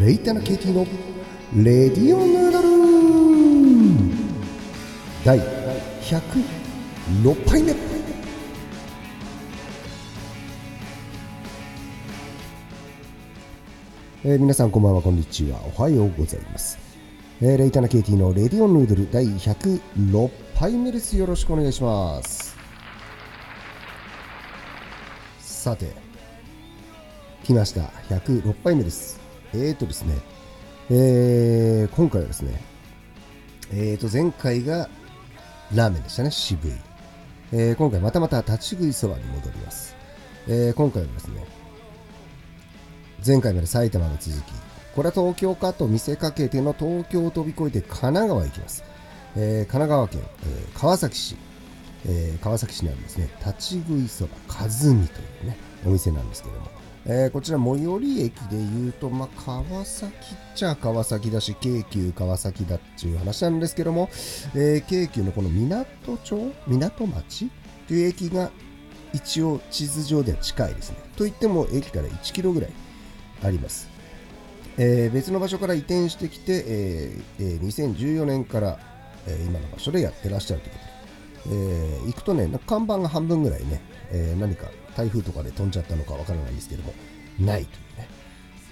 レイタナ KT のレディオヌードル。第106杯目。えー皆さんこんばんはこんにちは。おはようございます、えーレイタナ KT のレディオヌードル第106杯目です。よろしくお願いします。さて来ました。106杯目です。えーとですねえー今回はですねえーと前回がラーメンでしたね渋い、えー今回またまた立ち食いそばに戻ります、えー今回はですね前回まで埼玉の続きこれは東京かと見せかけての東京を飛び越えて神奈川行きます、えー神奈川県、えー川崎市、えー川崎市にあるですね立ち食いそば和美というねお店なんですけども、えーこちら最寄り駅でいうと、まあ、川崎っちゃ川崎だし京急川崎だっていう話なんですけども、えー京急のこの港町港町という駅が一応地図上では近いですね。といっても駅から1キロぐらいあります、えー別の場所から移転してきて、えー2014年から、え今の場所でやってらっしゃるということで、え行くとね看板が半分ぐらいね、え何か台風とかで飛んじゃったのかわからないですけどもないというね。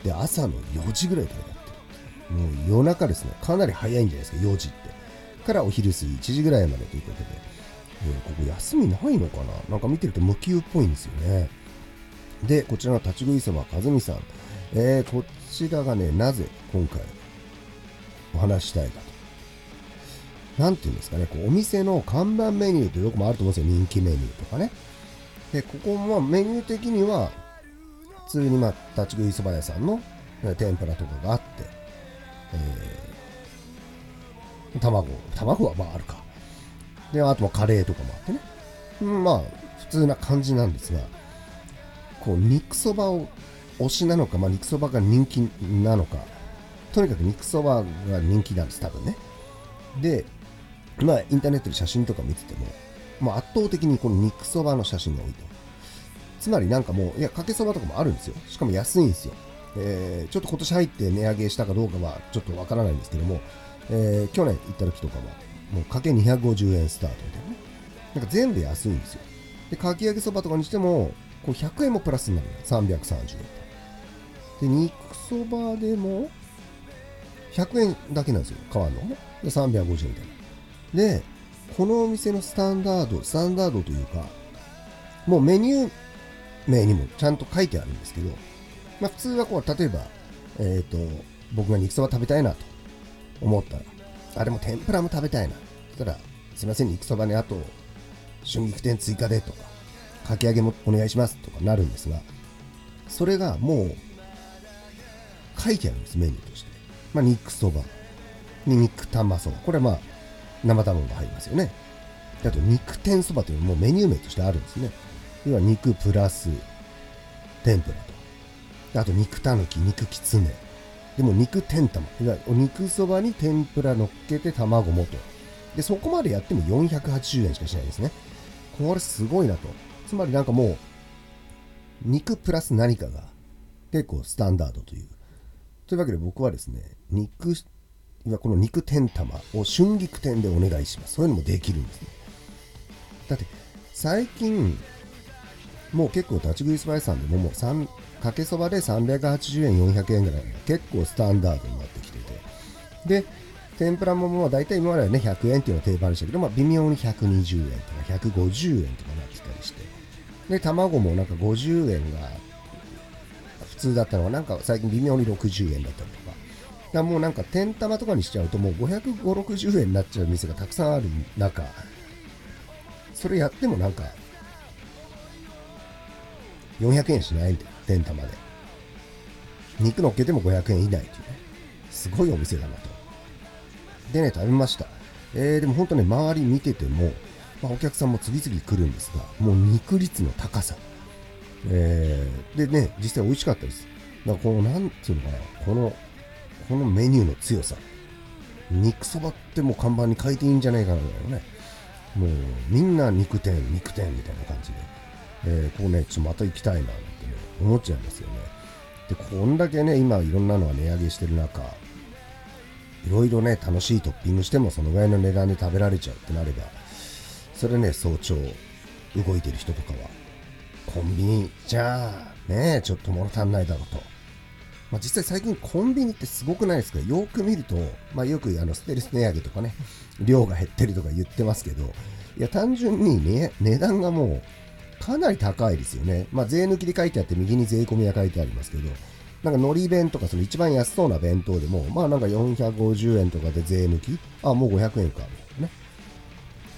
で朝の4時ぐらいからやってる。もう夜中ですね。かなり早いんじゃないですか4時って。からお昼過ぎ1時ぐらいまでということで、えここ休みないのかな？なんか見てると無給っぽいんですよね。でこちらの立ち食いそば和美さん、えーこちらがねなぜ今回お話したいかと。なんていうんですかねこうお店の看板メニューってよくもあると思うんですよ。人気メニューとかね。でここもメニュー的には普通にまあ立ち食いそば屋さんの天ぷらとかがあって、えー卵卵はまああるか。であとはカレーとかもあってね。うんまあ普通な感じなんですがこう肉そばを推しなのか、まあ、肉そばが人気なのかとにかく肉そばが人気なんです多分ね。でまあインターネットで写真とか見てても、まあ、圧倒的にこの肉そばの写真が多いとつまりなんかもういやかけそばとかもあるんですよ。しかも安いんですよ、えーちょっと今年入って値上げしたかどうかはちょっとわからないんですけども、えー去年行った時とかはもうかけ250円スタートみたいな。ねなんか全部安いんですよ。でかき揚げそばとかにしてもこう100円もプラスになる。330円。で肉そばでも100円だけなんですよ。変わるの。で350円みたいな。でこのお店のスタンダードスタンダードというかもうメニュー名にもちゃんと書いてあるんですけど、まあ、普通はこう例えば、えっと僕が肉そば食べたいなと思ったらあれも天ぷらも食べたいな。そしたらすいません肉そばにあと春菊天追加でとかかき揚げもお願いしますとかなるんですがそれがもう書いてあるんですメニューとして、まあ、肉そばに肉玉そば。これはまあ生卵が入りますよね。あと肉天そばというのももうメニュー名としてあるんですね。要は肉プラス天ぷらと。あと肉たぬき肉きつね。でも肉天玉。いわゆるお肉そばに天ぷら乗っけて卵もとでそこまでやっても480円しかしないですね。これすごいなと。つまりなんかもう肉プラス何かが結構スタンダードという。というわけで僕はですね肉今この肉天玉を春菊天でお願いします。そういうのもできるんですね。だって最近もう結構立ち食いそば屋さんでももう3かけそばで380円400円ぐらい結構スタンダードになってきてて。で天ぷらももう大体今まではね100円っていうのが定番でしたけど、まあ、微妙に120円とか150円とかなってたりして。で卵もなんか50円が普通だったのがなんか最近微妙に60円だったりとかだもうなんか天玉とかにしちゃうともう55060円になっちゃう店がたくさんある中それやってもなんか400円しないんだよ天玉で。肉乗っけても500円以内というね。すごいお店だなと。でね食べました。えー、でも本当ね周り見てても、まあ、お客さんも次々来るんですがもう肉率の高さ。えー、でね実際美味しかったです。だからこのなんていうのかなこのこのメニューの強さ。肉そばってもう看板に書いていいんじゃないかなぐらいのね。もうみんな肉店肉店みたいな感じで、えーこうねちょっとまた行きたいななんてね思っちゃいますよね。でこんだけね今いろんなのが値上げしてる中いろいろね楽しいトッピングしてもそのぐらいの値段で食べられちゃうってなればそれね早朝動いてる人とかはコンビニじゃあねちょっと物足んないだろうと、まあ、実際最近コンビニってすごくないですか？よく見ると、まあ、よくあのステルス値上げとかね量が減ってるとか言ってますけどいや単純に、ね、値段がもうかなり高いですよね、まあ、税抜きで書いてあって右に税込みが書いてありますけどなんか海苔弁とかその一番安そうな弁当でもまあなんか450円とかで税抜きあもう500円かね。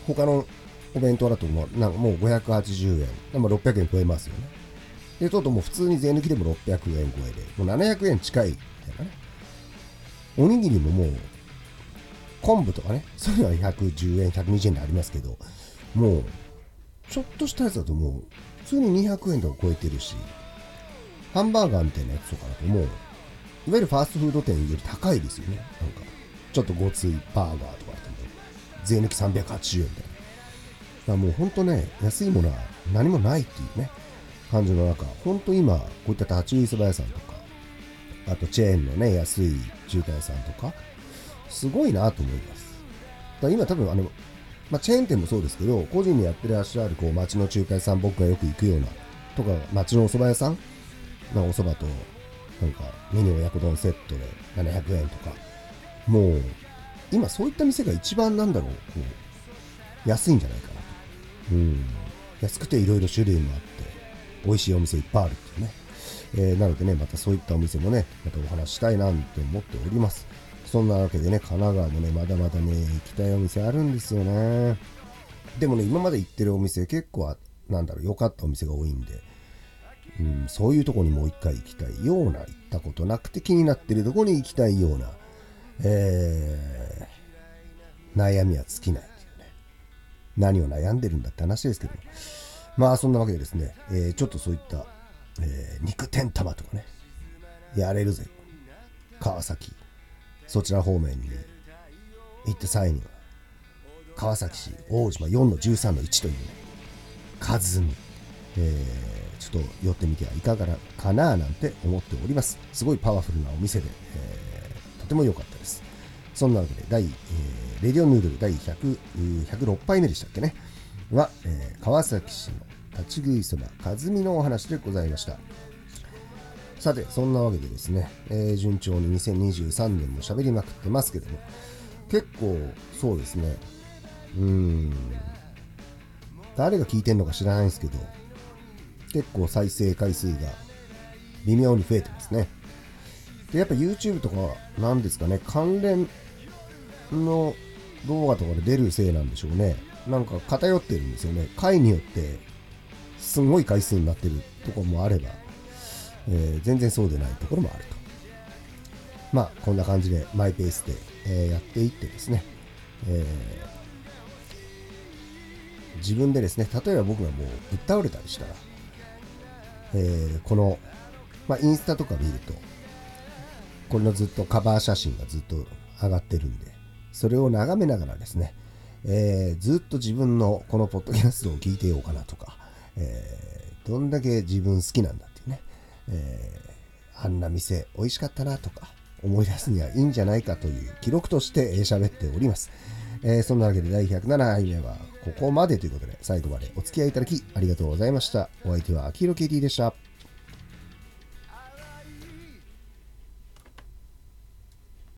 他のお弁当だともうなんかもう580円、まあ、600円超えますよねでちょっともう普通に税抜きでも600円超えでもう700円近いみたいなねおにぎりももう昆布とかね、そういうのは110円、120円でありますけど、もう、ちょっとしたやつだともう、普通に200円とか超えてるし、ハンバーガーみたいなやつとかだともう、いわゆるファーストフード店より高いですよね。なんか、ちょっとごついバーガーとかだとも税抜き380円みたいな。だからもうほんとね、安いものは何もないっていうね、感じの中、ほんと今、こういった立ち食いそば屋さんとか、あとチェーンのね、安い中華屋さんとか、すごいなと思います。だ今多分あの、まあ、チェーン店もそうですけど、個人でやってらっしゃるこう街の中華屋さん、僕がよく行くような、とか街のお蕎麦屋さん、まあ、お蕎麦と、なんかメニュー親子丼セットで700円とか、もう、今そういった店が一番なんだろう、こう、安いんじゃないかなと。うん。安くていろいろ種類もあって、美味しいお店いっぱいあるっていうね。えー、なのでね、またそういったお店もね、またお話したいなって思っております。そんなわけでね、神奈川もね、まだまだね、行きたいお店あるんですよね。でもね、今まで行ってるお店結構、なんだろう、良かったお店が多いんで、うん、そういうとこにもう一回行きたいような、行ったことなくて気になってるとこに行きたいような、えー、悩みは尽きないっていうね。何を悩んでるんだって話ですけどまあそんなわけでですね、えー、ちょっとそういった、えー、肉天玉とかね、やれるぜ。川崎。そちら方面に行った際には、川崎市大島4の13の1というね、数に、えー、ちょっと寄ってみてはいかがかななんて思っております。すごいパワフルなお店で、えー、とても良かったです。そんなわけで、第、えー、レディオヌードル第100 106杯目でしたっけね。は、えー、川崎市の立ち食いそば、かずみのお話でございました。さて、そんなわけでですね、えー、順調に2023年も喋りまくってますけども、結構そうですね、うーん、誰が聞いてんのか知らないんですけど、結構再生回数が微妙に増えてますね。で、やっぱ YouTube とかなんですかね、関連の動画とかで出るせいなんでしょうね。なんか偏ってるんですよね。回によってすごい回数になってるとこもあれば、えー、全然そうでないところもあると。まあ、こんな感じでマイペースで、えー、やっていってですね、えー、自分でですね、例えば僕がもうぶっ倒れたりしたら、えこの、まあ、インスタとか見ると、これのずっとカバー写真がずっと上がってるんで、それを眺めながらですね、えー、ずっと自分のこのポッドキャストを聞いてようかなとか、えー、どんだけ自分好きなんだっていうねえー、あんな店美味しかったなとか思い出すにはいいんじゃないかという記録として喋っております。えー、そんなわけで第107回目はここまでということで最後までお付き合いいただきありがとうございました。お相手は秋広 KT でした。